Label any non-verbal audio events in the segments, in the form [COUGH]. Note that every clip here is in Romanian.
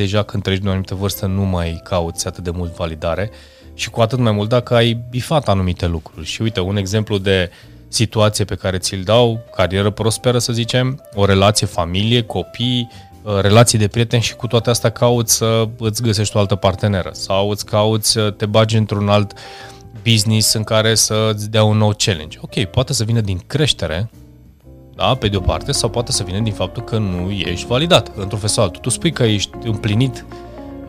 deja când treci de o anumită vârstă nu mai cauți atât de mult validare și cu atât mai mult dacă ai bifat anumite lucruri. Și uite, un exemplu de situație pe care ți-l dau, carieră prosperă să zicem, o relație, familie, copii, uh, relații de prieteni și cu toate astea cauți să îți găsești o altă parteneră sau îți cauți să te bagi într-un alt business în care să îți dea un nou challenge. Ok, poate să vină din creștere, da, pe de o parte, sau poate să vină din faptul că nu ești validat într-un fel sau altul. Tu spui că ești împlinit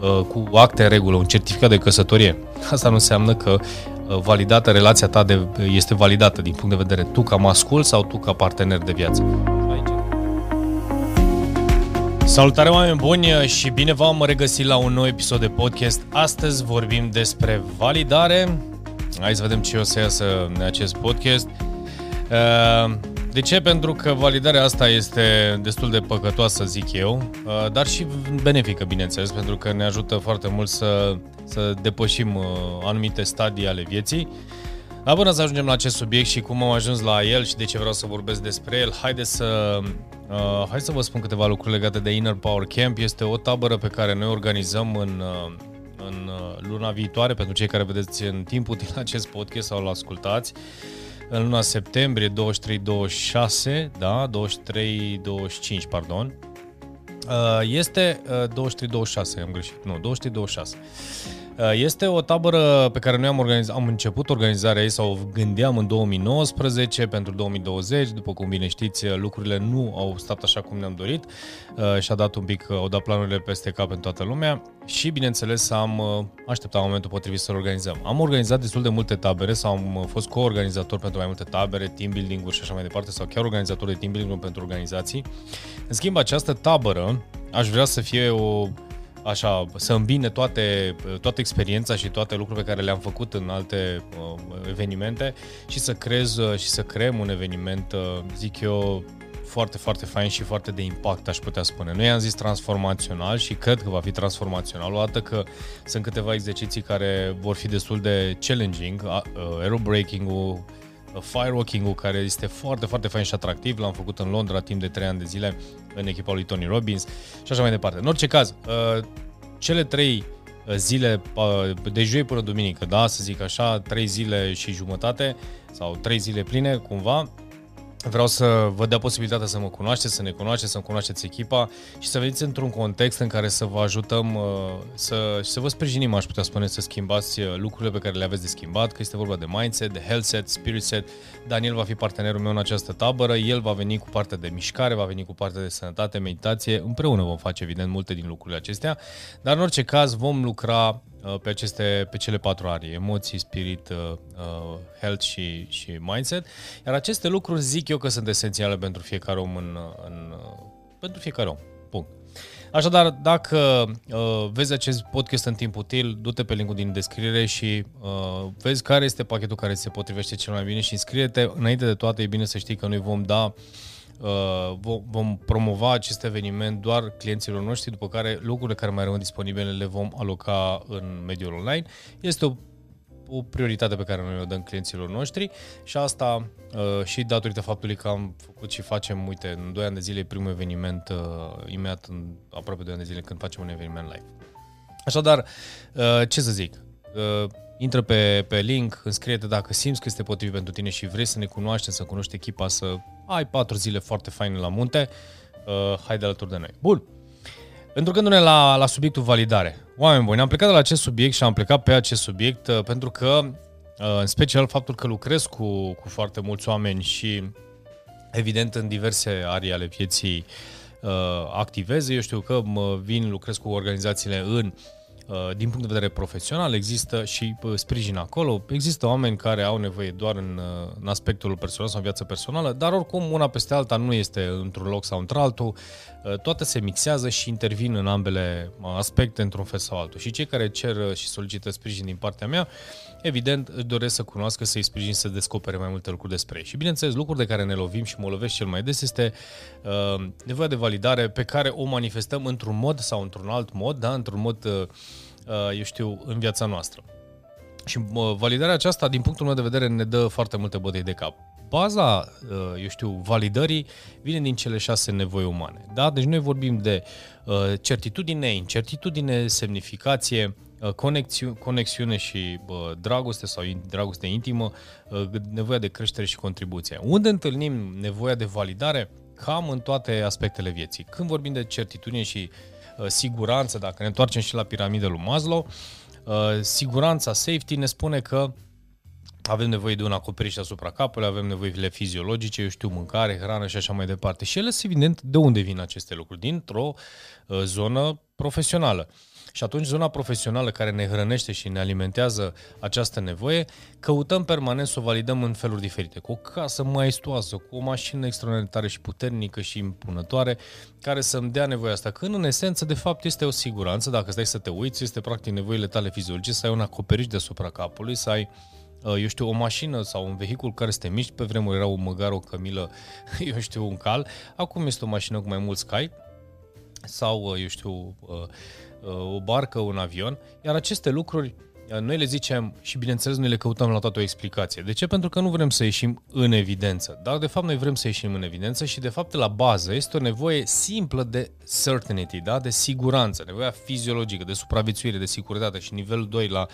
uh, cu acte în regulă, un certificat de căsătorie. Asta nu înseamnă că uh, validată relația ta de, este validată din punct de vedere tu ca mascul sau tu ca partener de viață. Salutare oameni buni și bine v-am regăsit la un nou episod de podcast. Astăzi vorbim despre validare. Hai să vedem ce o să iasă în acest podcast. Uh, de ce? Pentru că validarea asta este destul de păcătoasă, zic eu, uh, dar și benefică, bineînțeles, pentru că ne ajută foarte mult să, să depășim uh, anumite stadii ale vieții. Dar până să ajungem la acest subiect și cum am ajuns la el și de ce vreau să vorbesc despre el, haideți să, uh, hai să vă spun câteva lucruri legate de Inner Power Camp. Este o tabără pe care noi organizăm în, uh, în luna viitoare, pentru cei care vedeți în timp util [LAUGHS] acest podcast sau îl ascultați. Uh, în luna septembrie 23-26, da, 23-25, pardon. Uh, este 23-26, uh, am greșit, nu, 23-26. Uh, este o tabără pe care noi am, organizat, am început organizarea ei sau gândeam în 2019 pentru 2020. După cum bine știți, lucrurile nu au stat așa cum ne-am dorit uh, și a dat un pic, au dat planurile peste cap în toată lumea și bineînțeles am uh, așteptat momentul potrivit să-l organizăm. Am organizat destul de multe tabere sau am fost co-organizator pentru mai multe tabere, team building-uri și așa mai departe sau chiar organizator de team building pentru organizații. În schimb, această tabără aș vrea să fie o așa, să îmbine toate, toată experiența și toate lucrurile pe care le-am făcut în alte uh, evenimente și să creez uh, și să creăm un eveniment, uh, zic eu, foarte, foarte fain și foarte de impact, aș putea spune. Noi am zis transformațional și cred că va fi transformațional, o dată că sunt câteva exerciții care vor fi destul de challenging, uh, aerobreaking-ul, firewalking-ul care este foarte, foarte fain și atractiv, l-am făcut în Londra timp de 3 ani de zile în echipa lui Tony Robbins și așa mai departe. În orice caz, uh, cele trei uh, zile uh, de joi până duminică, da, să zic așa, trei zile și jumătate sau trei zile pline, cumva, Vreau să vă dea posibilitatea să mă cunoașteți, să ne cunoașteți, să cunoașteți echipa și să veniți într-un context în care să vă ajutăm uh, să, să vă sprijinim, aș putea spune, să schimbați uh, lucrurile pe care le aveți de schimbat, că este vorba de mindset, de health set, spirit set. Daniel va fi partenerul meu în această tabără, el va veni cu partea de mișcare, va veni cu partea de sănătate, meditație, împreună vom face evident multe din lucrurile acestea, dar în orice caz vom lucra Uh, pe, aceste, pe cele patru arii, emoții, spirit, uh, uh, health și, și mindset. Iar aceste lucruri zic eu că sunt esențiale pentru fiecare om în, în pentru fiecare om. Punct. Așadar, dacă uh, vezi acest podcast în timp util, du-te pe linkul din descriere și uh, vezi care este pachetul care se potrivește cel mai bine și înscrie-te. Înainte de toate, e bine să știi că noi vom da uh, Uh, vom promova acest eveniment doar clienților noștri, după care locurile care mai rămân disponibile le vom aloca în mediul online. Este o o prioritate pe care noi o dăm clienților noștri și asta uh, și datorită faptului că am făcut și facem, uite, în 2 ani de zile primul eveniment, uh, imediat în aproape 2 ani de zile când facem un eveniment live. Așadar, uh, ce să zic, uh, intră pe, pe link, înscrie-te dacă simți că este potrivit pentru tine și vrei să ne cunoaștem, să cunoști echipa, să ai patru zile foarte faine la munte, uh, hai de alături de noi. Bun. Întorcându-ne la, la subiectul validare. Oameni buni, am plecat de la acest subiect și am plecat pe acest subiect uh, pentru că, uh, în special faptul că lucrez cu, cu foarte mulți oameni și, evident, în diverse arii ale vieții uh, activez. Eu știu că mă vin, lucrez cu organizațiile în uh, Uh, din punct de vedere profesional, există și uh, sprijin acolo. Există oameni care au nevoie doar în, uh, în aspectul personal sau în viața personală, dar oricum una peste alta nu este într-un loc sau într-altul. Toate se mixează și intervin în ambele aspecte într-un fel sau altul. Și cei care cer și solicită sprijin din partea mea, evident, doresc să cunoască, să-i sprijin, să descopere mai multe lucruri despre ei. Și bineînțeles, lucruri de care ne lovim și mă lovesc cel mai des este uh, nevoia de validare pe care o manifestăm într-un mod sau într-un alt mod, da? într-un mod, uh, eu știu, în viața noastră. Și uh, validarea aceasta, din punctul meu de vedere, ne dă foarte multe bătăi de cap. baza, eu știu, validării vine din cele șase nevoi umane. Da? Deci noi vorbim de certitudine, incertitudine, semnificație, conexiune, conexiune și bă, dragoste sau dragoste intimă, nevoia de creștere și contribuție. Unde întâlnim nevoia de validare? Cam în toate aspectele vieții. Când vorbim de certitudine și uh, siguranță, dacă ne întoarcem și la piramida lui Maslow, uh, siguranța, safety ne spune că avem nevoie de un acoperiș asupra capului, avem nevoile fiziologice, eu știu, mâncare, hrană și așa mai departe. Și ele sunt evident de unde vin aceste lucruri, dintr-o uh, zonă profesională. Și atunci zona profesională care ne hrănește și ne alimentează această nevoie, căutăm permanent să o validăm în feluri diferite. Cu o casă maestoasă, cu o mașină extraordinară și puternică și impunătoare, care să-mi dea nevoia asta. Când în esență, de fapt, este o siguranță, dacă stai să te uiți, este practic nevoile tale fiziologice, să ai un acoperiș deasupra capului, să ai uh, eu știu, o mașină sau un vehicul care să te miști, pe vremuri era un măgar, o cămilă, [LAUGHS] eu știu, un cal, acum este o mașină cu mai mulți cai, sau, uh, eu știu, uh, o barcă, un avion, iar aceste lucruri noi le zicem și bineînțeles noi le căutăm la toată o explicație. De ce? Pentru că nu vrem să ieșim în evidență, dar de fapt noi vrem să ieșim în evidență și de fapt la bază este o nevoie simplă de certainty, da? de siguranță, nevoia fiziologică, de supraviețuire, de securitate și nivelul 2 la,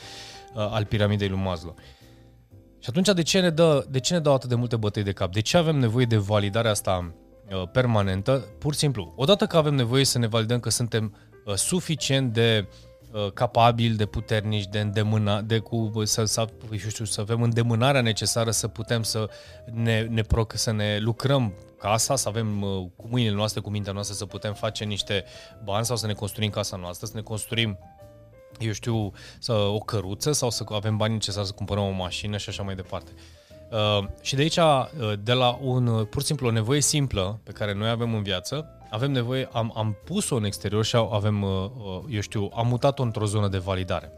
uh, al piramidei lui Maslow. Și atunci de ce, ne dă, de ce ne dau atât de multe bătăi de cap? De ce avem nevoie de validarea asta uh, permanentă? Pur și simplu, odată că avem nevoie să ne validăm că suntem Uh, suficient de uh, capabil, de puternici, de îndemâna, de cu, să, să, eu știu, să avem îndemânarea necesară să putem să ne, ne proc, să ne lucrăm casa, să avem uh, cu mâinile noastre, cu mintea noastră, să putem face niște bani sau să ne construim casa noastră, să ne construim eu știu, să, o căruță sau să avem bani necesari să cumpărăm o mașină și așa mai departe. Uh, și de aici, uh, de la un, pur și simplu, o nevoie simplă pe care noi avem în viață, avem nevoie, am, am pus-o în exterior și avem, uh, uh, eu știu, am mutat-o într-o zonă de validare.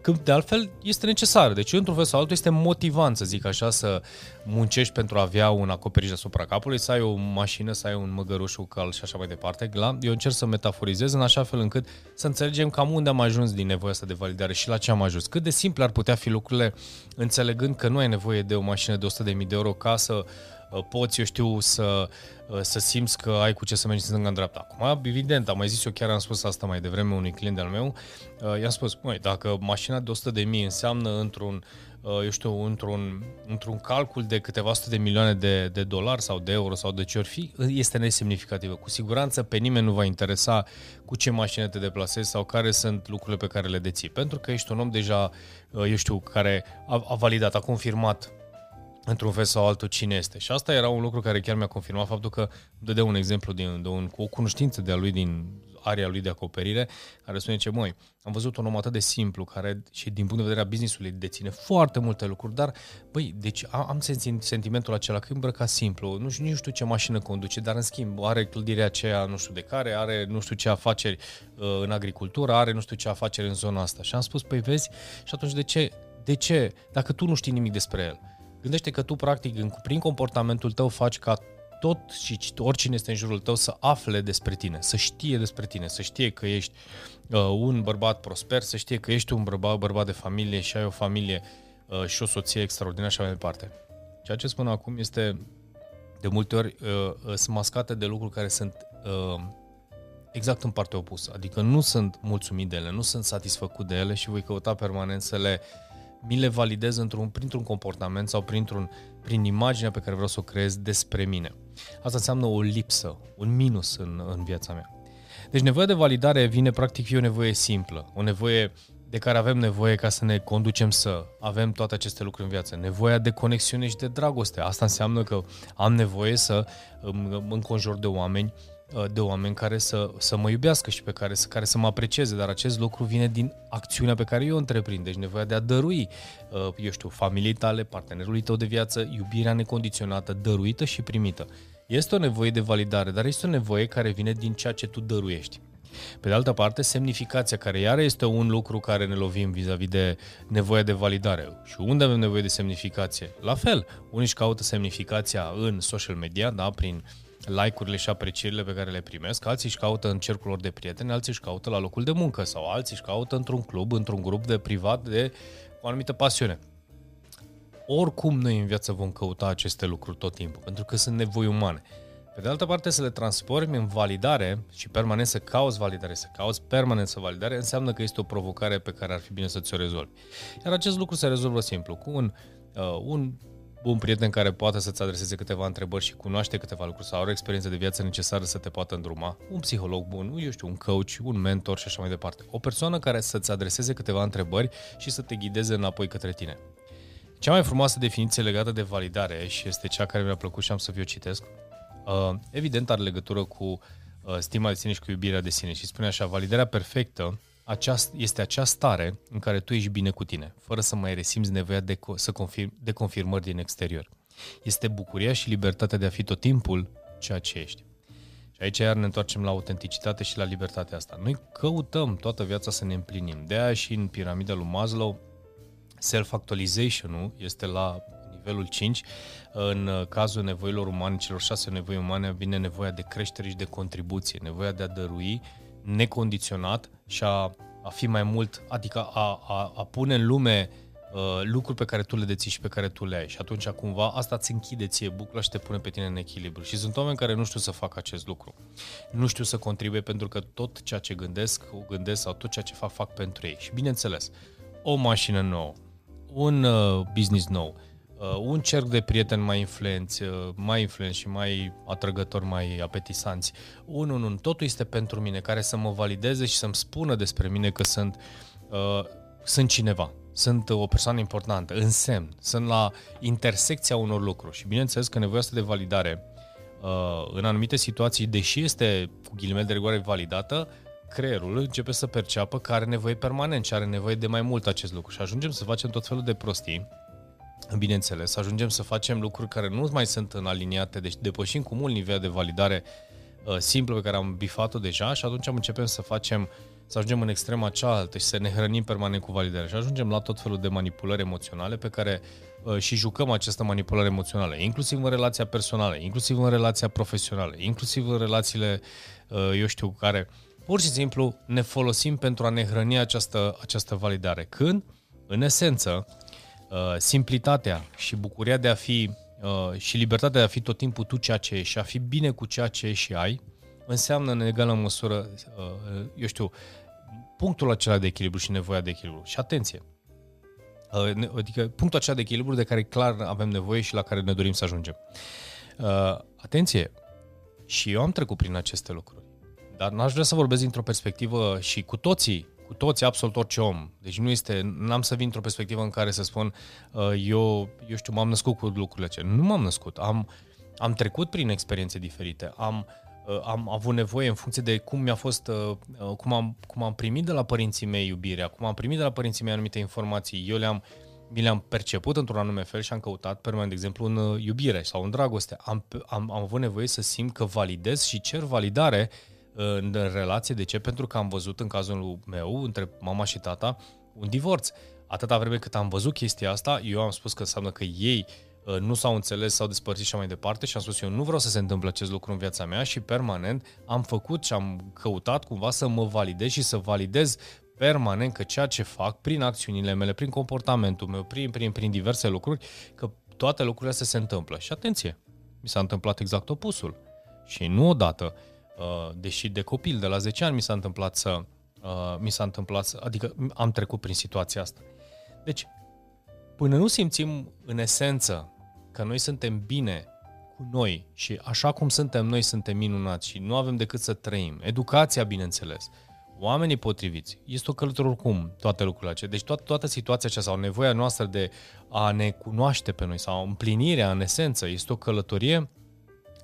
Când de altfel este necesar. Deci, într-un fel sau altul, este motivant, să zic așa, să muncești pentru a avea un acoperiș asupra capului, să ai o mașină, să ai un măgăruș cal și așa mai departe. La, eu încerc să metaforizez în așa fel încât să înțelegem cam unde am ajuns din nevoia asta de validare și la ce am ajuns. Cât de simple ar putea fi lucrurile înțelegând că nu ai nevoie de o mașină de 100.000 de euro ca să Uh, poți, eu știu, să, uh, să simți că ai cu ce să mergi în stânga în dreapta. Acum, evident, am mai zis eu, chiar am spus asta mai devreme unui client al meu, uh, i-am spus, măi, dacă mașina de 100 de mii înseamnă într-un, eu știu, într-un, într-un calcul de câteva sute de milioane de, de dolari sau de euro sau de ce ori fi, este nesemnificativă. Cu siguranță pe nimeni nu va interesa cu ce mașină te deplasezi sau care sunt lucrurile pe care le deții. Pentru că ești un om deja, eu știu, care a, a validat, a confirmat într-un fel sau altul cine este. Și asta era un lucru care chiar mi-a confirmat faptul că dădea un exemplu din, de un, cu o cunoștință de a lui din area lui de acoperire, care spune ce, măi, am văzut un om atât de simplu, care și din punct de vedere a business-ului deține foarte multe lucruri, dar, băi, deci am sentimentul acela că îmbrăca simplu, nu știu, nu știu ce mașină conduce, dar în schimb are clădirea aceea nu știu de care, are nu știu ce afaceri uh, în agricultură, are nu știu ce afaceri în zona asta. Și am spus, păi vezi, și atunci de ce, de ce, dacă tu nu știi nimic despre el? Gândește că tu, practic, prin comportamentul tău faci ca tot și oricine este în jurul tău să afle despre tine, să știe despre tine, să știe că ești uh, un bărbat prosper, să știe că ești un bărbat, bărbat de familie și ai o familie uh, și o soție extraordinară și așa mai departe. Ceea ce spun acum este de multe ori uh, sunt mascate de lucruri care sunt uh, exact în partea opusă. Adică nu sunt mulțumit de ele, nu sunt satisfăcut de ele și voi căuta permanent să le uh, mi le validez într-un, printr-un comportament sau printr-un, prin imaginea pe care vreau să o creez despre mine. Asta înseamnă o lipsă, un minus în, în viața mea. Deci nevoia de validare vine practic fi o nevoie simplă, o nevoie de care avem nevoie ca să ne conducem să avem toate aceste lucruri în viață. Nevoia de conexiune și de dragoste. Asta înseamnă că am nevoie să mă înconjur de oameni Uh, de oameni care să, să mă iubească și pe care, să, care să mă aprecieze, dar acest lucru vine din acțiunea pe care eu o întreprind, deci nevoia de a dărui, uh, eu știu, familiei tale, partenerului tău de viață, iubirea necondiționată, dăruită și primită. Este o nevoie de validare, dar este o nevoie care vine din ceea ce tu dăruiești. Pe de altă parte, semnificația, care iară este un lucru care ne lovim vis-a-vis de nevoia de validare. Și unde avem nevoie de semnificație? La fel, unii își caută semnificația în social media, da, prin uh, like-urile și aprecierile pe care le primesc, alții își caută în cercul lor de prieteni, alții își caută la locul de muncă sau alții își caută într-un club, într-un grup de privat de o anumită pasiune. oricum noi în viață vom căuta aceste lucruri tot timpul, pentru că sunt nevoi umane. Pe de altă parte, să le transformi în validare și permanent să cauți validare, să cauți permanent să validare, înseamnă că este o provocare pe care ar fi bine să ți-o rezolvi. Iar acest lucru se rezolvă simplu, cu un, uh, un un prieten care poate să-ți adreseze câteva întrebări și cunoaște câteva lucruri sau are o experiență de viață necesară să te poată îndruma, un psiholog bun, eu știu, un coach, un mentor și așa mai departe. O persoană care să-ți adreseze câteva întrebări și să te ghideze înapoi către tine. Cea mai frumoasă definiție legată de validare și este cea care mi-a plăcut și am să vi-o citesc, uh, evident are legătură cu uh, stima de sine și cu iubirea de sine și spune așa, validarea perfectă aceast, este acea stare în care tu ești bine cu tine, fără să mai resimți nevoia de, să confirm, de confirmări din exterior. Este bucuria și libertatea de a fi tot timpul ceea ce ești. Și aici iar ne întoarcem la autenticitate și la libertatea asta. Noi căutăm toată viața să ne împlinim. De aia și în piramida lui Maslow, self-actualization-ul este la nivelul 5. În cazul nevoilor umane, celor șase nevoi umane, vine nevoia de creștere și de contribuție, nevoia de a dărui necondiționat și a, a fi mai mult, adică a, a, a pune în lume uh, lucruri pe care tu le deții și pe care tu le ai. Și atunci cumva asta îți închide ție bucla și te pune pe tine în echilibru. Și sunt oameni care nu știu să facă acest lucru. Nu știu să contribuie pentru că tot ceea ce gândesc, o gândesc sau tot ceea ce fac, fac pentru ei. Și bineînțeles, o mașină nouă, un uh, business nou, uh, un cerc de prieteni mai influenți, uh, mai influenți și mai atrăgători, mai apetisanți. Un, un, un, totul este pentru mine, care să mă valideze și să-mi spună despre mine că sunt, uh, sunt cineva, sunt o persoană importantă, însemn, sunt la intersecția unor lucruri. Și bineînțeles că nevoia asta de validare uh, în anumite situații, deși este cu ghilimele de rigoare validată, creierul începe să perceapă că are nevoie permanent și are nevoie de mai mult acest lucru. Și ajungem să facem tot felul de prostii bineînțeles, ajungem să facem lucruri care nu mai sunt în aliniate, deci depășim cu mult nivel de validare uh, simplă pe care am bifat-o deja și atunci am începem să facem, să ajungem în extrema cealaltă și să ne hrănim permanent cu validare și ajungem la tot felul de manipulări emoționale pe care uh, și jucăm această manipulare emoțională, inclusiv în relația personală, inclusiv în relația profesională, inclusiv în relațiile, uh, eu știu, care pur și simplu ne folosim pentru a ne hrăni această, această validare. Când, în esență, Uh, simplitatea și bucuria de a fi uh, și libertatea de a fi tot timpul tu ceea ce ești și a fi bine cu ceea ce ești și ai, înseamnă în egală măsură, uh, eu știu, punctul acela de echilibru și nevoia de echilibru. Și atenție, uh, adică punctul acela de echilibru de care clar avem nevoie și la care ne dorim să ajungem. Uh, atenție, și eu am trecut prin aceste lucruri, dar n-aș vrea să vorbesc dintr-o perspectivă și cu toții cu toți, absolut orice om. Deci nu este, n-am să vin într-o perspectivă în care să spun uh, eu, eu știu, m-am născut cu lucrurile acelea. Nu m-am născut, am, am trecut prin experiențe diferite, am, uh, am avut nevoie în funcție de cum mi-a fost, uh, cum, am, cum am primit de la părinții mei iubirea, cum am primit de la părinții mei anumite informații, eu le-am, mi le-am perceput într-un anume fel și am căutat permanent, de exemplu, în iubire sau în dragoste. Am, am, am avut nevoie să simt că validez și cer validare uh, în relație. De ce? Pentru că am văzut în cazul meu, între mama și tata, un divorț. Atâta vreme cât am văzut chestia asta, eu am spus că înseamnă că ei uh, nu s-au înțeles, s-au despărțit și mai departe și am spus eu nu vreau să se întâmple acest lucru în viața mea și permanent am făcut și am căutat cumva să mă validez și să validez permanent că ceea ce fac prin acțiunile mele, prin comportamentul meu, prin, prin, prin diverse lucruri, că toate lucrurile astea se întâmplă. Și atenție, mi s-a întâmplat exact opusul. Și nu odată, Uh, deși de copil, de la 10 ani mi s-a întâmplat să, uh, mi s-a întâmplat să, adică am trecut prin situația asta. Deci, până nu simțim în esență că noi suntem bine cu noi și așa cum suntem noi suntem minunați și nu avem decât să trăim, educația, bineînțeles, oamenii potriviți, este o călătorie oricum, toate lucrurile acestea. Deci toată, toată situația aceasta sau nevoia noastră de a ne cunoaște pe noi sau împlinirea în esență este o călătorie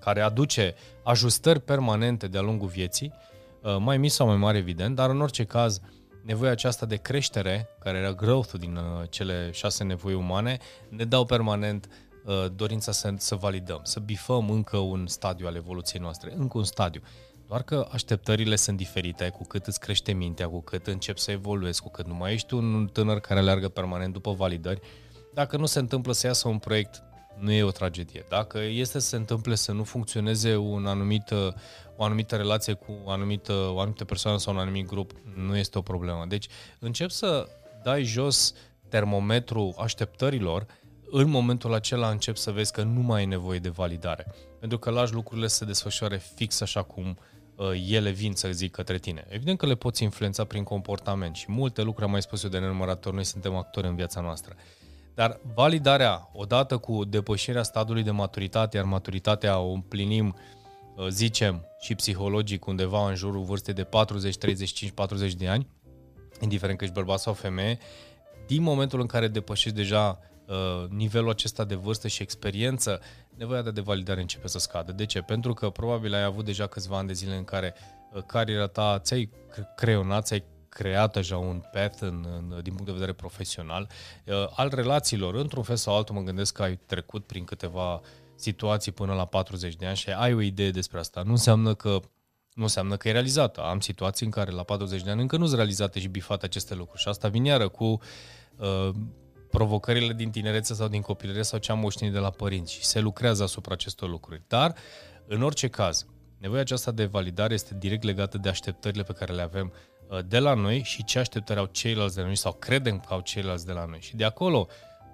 care aduce ajustări permanente de-a lungul vieții, uh, mai mici sau mai mari evident, dar în orice caz nevoia aceasta de creștere, care era growth din uh, cele șase nevoi umane, ne dau permanent uh, dorința să, să validăm, să bifăm încă un stadiu al evoluției noastre, încă un stadiu. Doar că așteptările sunt diferite, cu cât îți crește mintea, cu cât începi să evoluezi, cu cât nu mai ești un tânăr care leargă permanent după validări. Dacă nu se întâmplă să iasă un proiect nu e o tragedie. Dacă este să se întâmple să nu funcționeze un anumit, o anumită relație cu o anumită, o anumită persoană sau un anumit grup, nu este o problemă. Deci încep să dai jos termometru așteptărilor în momentul acela încep să vezi că nu mai ai nevoie de validare. Pentru că lași lucrurile să se desfășoare fix așa cum uh, ele vin să zic către tine. Evident că le poți influența prin comportament și multe lucruri am mai spus eu de nenumărat ori, noi suntem actori în viața noastră. Dar validarea, odată cu depășirea stadiului de maturitate, iar maturitatea o împlinim, uh, zicem, și psihologic undeva în jurul vârstei de 40, 35, 40 de ani, indiferent că ești bărbat sau femeie, din momentul în care depășești deja uh, nivelul acesta de vârstă și experiență, nevoia de validare începe să scadă. De ce? Pentru că probabil ai avut deja câțiva ani de zile în care uh, cariera ta ți-ai creionat, ți-ai creat deja un path în, în, din punct de vedere profesional. Uh, al relațiilor, într-un fel sau altul, mă gândesc că ai trecut prin câteva situații până la 40 de ani și ai o idee despre asta. Nu înseamnă că nu înseamnă că e realizată. Am situații în care la 40 de ani încă nu sunt realizate și bifate aceste lucruri. Și asta vine iară cu uh, provocările din tinerețe sau din copilărie sau ce am moștenit de la părinți și se lucrează asupra acestor lucruri. Dar, în orice caz, nevoia aceasta de validare este direct legată de așteptările pe care le avem uh, de la noi și ce așteptări au ceilalți de la noi sau credem că au ceilalți de la noi. Și de acolo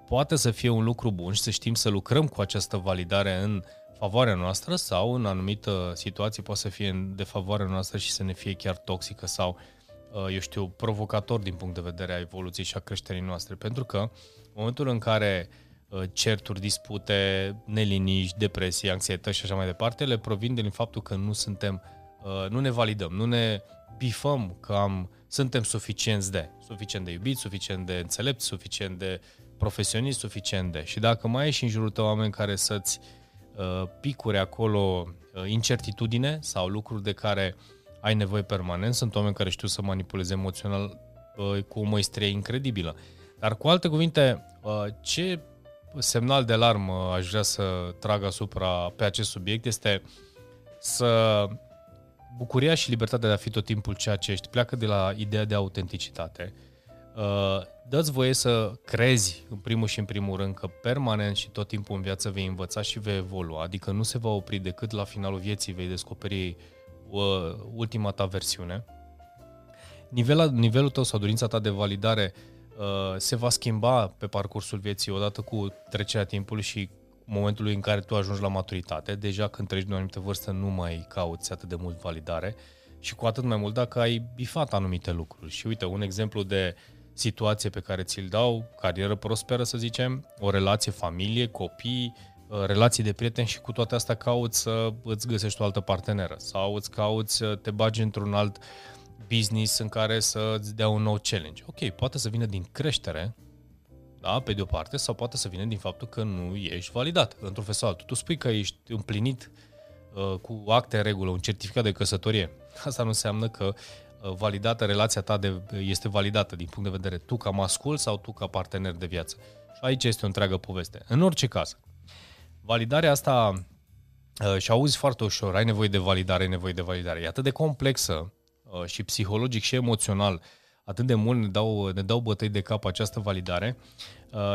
poate să fie un lucru bun și să știm să lucrăm cu această validare în favoarea noastră sau în anumită situație poate să fie în defavoarea noastră și să ne fie chiar toxică sau, uh, eu știu, provocator din punct de vedere a evoluției și a creșterii noastre. Pentru că în momentul în care uh, certuri, dispute, neliniști, depresie, anxietăți și așa mai departe, le provin din faptul că nu suntem, uh, nu ne validăm, nu ne bifăm că am, suntem suficienți de, suficient de iubit, suficient de înțelept, suficient de profesionist, suficient de. Și dacă mai ai și în jurul tău oameni care să-ți uh, Uh, picuri acolo, uh, incertitudine sau lucruri de care ai nevoie permanent. Sunt oameni care știu să manipuleze emoțional uh, cu o măestrie incredibilă. Dar cu alte cuvinte, ce semnal de alarmă aș vrea să trag asupra pe acest subiect este să bucuria și libertatea de a fi tot timpul ceea ce ești. Pleacă de la ideea de autenticitate. Uh, dă-ți voie să crezi, în primul și în primul rând, că permanent și tot timpul în viață vei învăța și vei evolua, adică nu se va opri decât la finalul vieții vei descoperi uh, ultima ta versiune. Nivelul, nivelul tău sau dorința ta de validare uh, se va schimba pe parcursul vieții odată cu trecerea timpului și momentului în care tu ajungi la maturitate. Deja când treci de o anumită vârstă nu mai cauți atât de mult validare și cu atât mai mult dacă ai bifat anumite lucruri. Și uite, un exemplu de uh, situație pe care ți-l dau, carieră prosperă să zicem, o relație, familie, copii, uh, relații de prieteni și cu toate astea cauți să îți găsești o altă parteneră sau îți cauți să te bagi într-un alt business în care să îți dea un nou challenge. Ok, poate să vină din creștere, da, pe de o parte, sau poate să vină din faptul că nu ești validat într-un fel sau altul. Tu spui că ești împlinit uh, cu acte în regulă, un certificat de căsătorie. Asta nu înseamnă că Uh, validată, relația ta de, este validată din punct de vedere tu ca mascul sau tu ca partener de viață. Și aici este o întreagă poveste. În orice caz, validarea asta uh, și auzi foarte ușor, ai nevoie de validare, ai nevoie de validare. E atât de complexă uh, și psihologic și emoțional, atât de mult ne dau, ne dau bătăi de cap această validare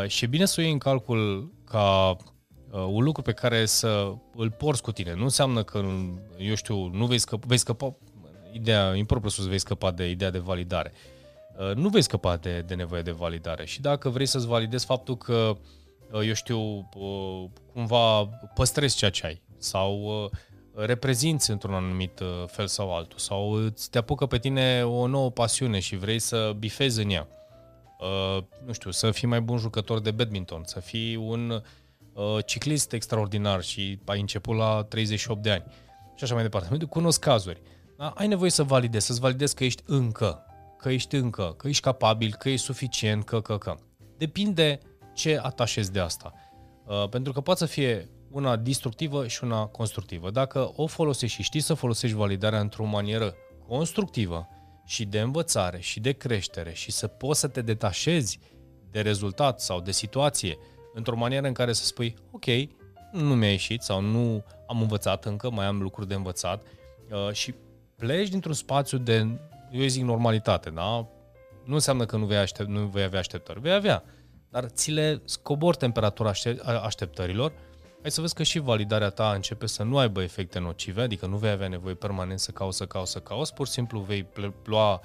și e bine să o iei în calcul ca un lucru pe care să îl porți cu tine. Nu înseamnă că, eu știu, nu vei scăpa, vei scăpa ideea, impropriu sus vei scăpa de ideea de validare. Uh, nu vei scăpa de, de nevoie de validare și dacă vrei să-ți validezi faptul că, uh, eu știu, uh, cumva păstrezi ceea ce ai sau reprezinți într-un anumit fel sau altul sau îți te apucă pe tine o nouă pasiune și vrei să bifezi în ea. Nu știu, să fii mai bun jucător de badminton, să fii un ciclist extraordinar și ai început la 38 de ani și așa mai departe. Cunosc cazuri. Da? Ai nevoie să validezi, să-ți validezi că ești încă, că ești încă, că ești capabil, că ești suficient, că, că, că. Depinde ce atașezi de asta. Uh, pentru că poate să fie una destructivă și una constructivă. Dacă o folosești și știi să folosești validarea într-o manieră constructivă și de învățare și de creștere și să poți să te detașezi de rezultat sau de situație într-o manieră în care să spui, ok, nu mi-a ieșit sau nu am învățat încă, mai am lucruri de învățat uh, și pleci dintr-un spațiu de, eu zic, normalitate, da? Nu înseamnă că nu vei, aștept, nu vei avea așteptări, vei avea, dar ți le scobor temperatura așteptărilor, ai să vezi că și validarea ta începe să nu aibă efecte nocive, adică nu vei avea nevoie permanent să cauți, să cauți, să cauți, pur și simplu vei lua,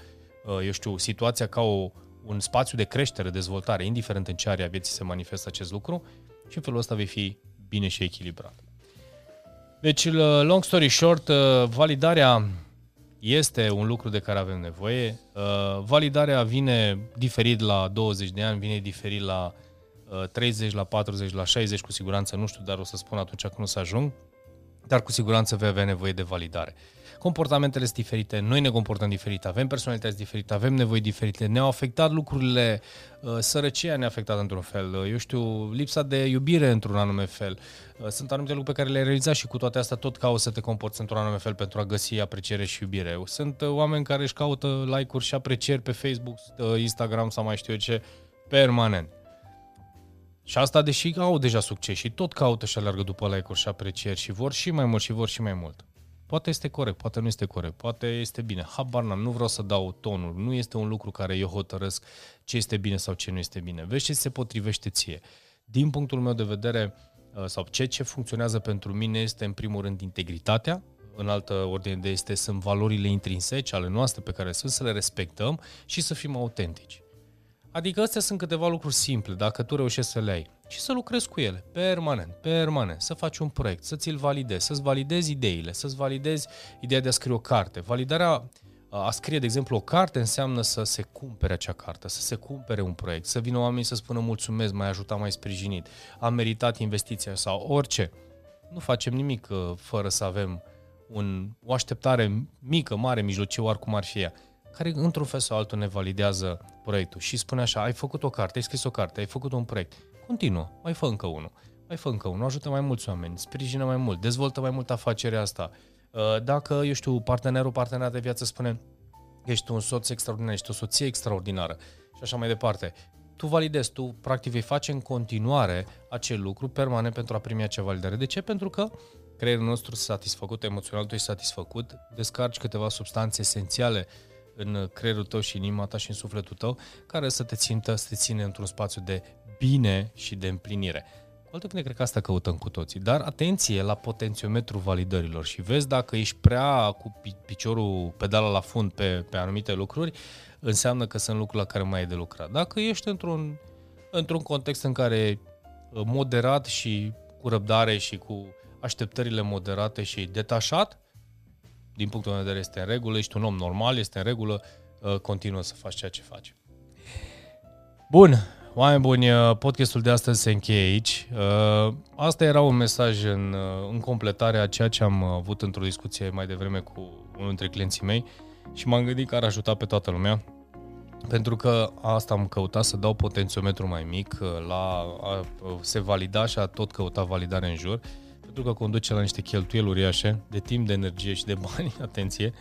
uh, eu știu, situația ca o un spațiu de creștere, dezvoltare, indiferent în ce area vieții se manifestă acest lucru și în felul ăsta vei fi bine și echilibrat. Deci, long story short, uh, validarea este un lucru de care avem nevoie. Uh, validarea vine diferit la 20 de ani, vine diferit la 30, la 40, la 60 cu siguranță, nu știu, dar o să spun atunci când o să ajung, dar cu siguranță vei avea nevoie de validare comportamentele sunt diferite, noi ne comportăm diferit, avem personalități diferite, avem nevoi diferite, ne-au afectat lucrurile, uh, sărăcia ne-a afectat într-un fel, uh, eu știu, lipsa de iubire într-un anume fel. Uh, sunt anumite lucruri pe care le-ai realizat și cu toate astea tot cauți să te comporți într-un anume fel pentru a găsi apreciere și iubire. Sunt oameni care își caută like-uri și aprecieri pe Facebook, Instagram sau mai știu eu ce, permanent. Și asta deși au deja succes și tot caută și alergă după like-uri și aprecieri și vor și mai mult și vor și mai mult. Poate este corect, poate nu este corect, poate este bine. Habar n-am, nu vreau să dau tonul, nu este un lucru care eu hotărăsc ce este bine sau ce nu este bine. Vezi ce se potrivește ție. Din punctul meu de vedere, uh, sau ce, ce funcționează pentru mine este în primul rând integritatea, în altă ordine de este sunt valorile intrinsece ale noastre pe care sunt să le respectăm și să fim autentici. Adică astea sunt câteva lucruri simple, dacă tu reușești să le ai și să lucrezi cu ele, permanent, permanent, să faci un proiect, să ți-l validezi, să-ți validezi ideile, să-ți validezi ideea de a scrie o carte. Validarea a scrie, de exemplu, o carte înseamnă să se cumpere acea carte, să se cumpere un proiect, să vină oamenii să spună mulțumesc, mai ajutat, mai sprijinit, am meritat investiția sau orice. Nu facem nimic uh, fără să avem un, o așteptare mică, mare, mijlocie, oricum ar fi ea care într-un fel sau altul ne validează proiectul și spune așa, ai făcut o carte, ai scris o carte, ai făcut un proiect, continuă, mai fă încă unul, mai fă încă unul, ajută mai mulți oameni, sprijină mai mult, dezvoltă mai mult afacerea asta. Uh, dacă, eu știu, partenerul, partener de viață spune, ești un soț extraordinar, ești o soție extraordinară și așa mai departe, tu validezi, tu practic vei face în continuare acel lucru permanent pentru a primi acea validare. De ce? Pentru că creierul nostru satisfăcut, emoțional tu ești satisfăcut, descarci câteva substanțe esențiale în creierul tău și în inima ta și în sufletul tău, care să te țintă, să te ține într-un spațiu de bine și de împlinire. Cu alte cuvinte, cred că asta căutăm cu toții. Dar atenție la potențiometru validărilor și vezi dacă ești prea cu piciorul pedala la fund pe, pe anumite lucruri, înseamnă că sunt lucruri la care mai ai de lucrat. Dacă ești într-un, într-un context în care uh, moderat și cu răbdare și cu așteptările moderate și detașat, din punctul meu de vedere este în regulă, ești un om normal, este în regulă, uh, continuă să faci ceea ce faci. Bun, oameni buni, uh, podcastul de astăzi se încheie aici. Uh, asta era un mesaj în, în completare a ceea ce am avut într-o discuție mai devreme cu unul dintre clienții mei și m-am gândit că ar ajuta pe toată lumea pentru că asta am căutat să dau potențiometru mai mic, la a se valida și a tot căuta validare în jur pentru că conduce la niște cheltuieli uriașe de timp, de energie și de bani, [LAUGHS] atenție,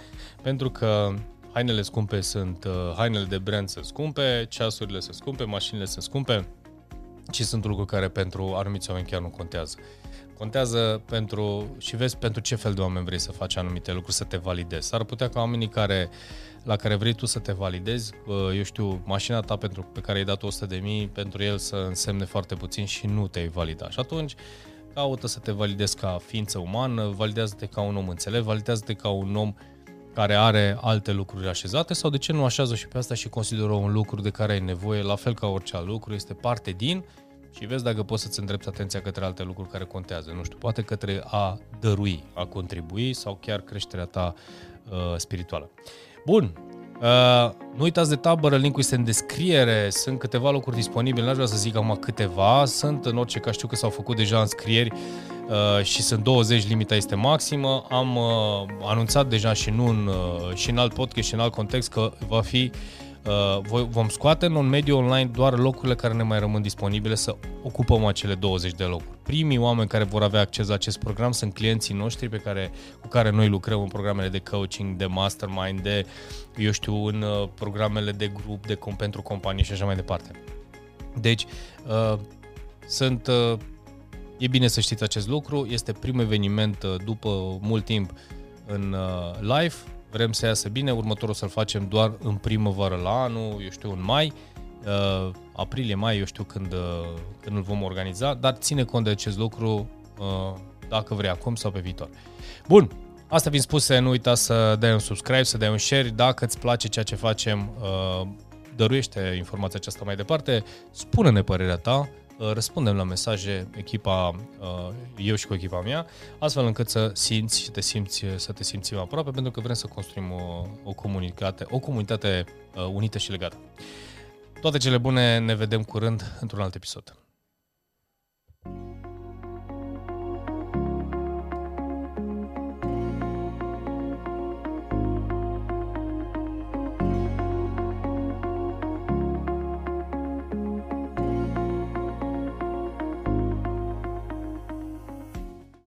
pentru că hainele scumpe sunt, uh, hainele de brand sunt scumpe, ceasurile sunt scumpe, mașinile sunt scumpe și sunt lucruri care pentru anumiți oameni chiar nu contează. Contează pentru, și vezi pentru ce fel de oameni vrei să faci anumite lucruri, să te validezi. S-ar putea ca oamenii care, la care vrei tu să te validezi, uh, eu știu, mașina ta pentru, pe care ai dat 100 de mii, pentru el să însemne foarte puțin și nu te-ai validat. Și atunci caută să te validezi ca ființă umană, validează-te ca un om înțelept, validează-te ca un om care are alte lucruri așezate sau de ce nu așează și pe asta și consideră un lucru de care ai nevoie, la fel ca orice alt lucru, este parte din și vezi dacă poți să-ți îndrepți atenția către alte lucruri care contează. Nu știu, poate către a dărui, a contribui sau chiar creșterea ta uh, spirituală. Bun, Uh, nu uitați de tabără, linkul este în descriere, sunt câteva locuri disponibile, n-aș vrea să zic acum câteva, sunt în orice caz știu că s-au făcut deja înscrieri uh, și sunt 20, limita este maximă. Am uh, anunțat deja și, nu în, uh, și în alt podcast și în alt context că va fi uh, Uh, vom scoate în un mediu online doar locurile care ne mai rămân disponibile să ocupăm acele 20 de locuri. Primii oameni care vor avea acces la acest program sunt clienții noștri pe care, cu care noi lucrăm în programele de coaching, de mastermind, de, eu știu, în uh, programele de grup, de pentru companii și așa mai departe. Deci, uh, sunt, uh, e bine să știți acest lucru, este primul eveniment uh, după mult timp în uh, live, vrem să iasă bine, următorul să-l facem doar în primăvară la anul, eu știu, în mai, uh, aprilie, mai, eu știu când, uh, când îl vom organiza, dar ține cont de acest lucru uh, dacă vrei acum sau pe viitor. Bun, asta fiind spuse, nu uita să dai un subscribe, să dai un share, dacă îți place ceea ce facem, uh, dăruiește informația aceasta mai departe, spune-ne părerea ta, uh, răspundem la mesaje, echipa, uh, eu și cu echipa mea, astfel încât să simți și te simți, să te simțim aproape, pentru că vrem să construim o, o comunitate, o comunitate unită și legată. Toate cele bune, ne vedem curând într-un alt episod.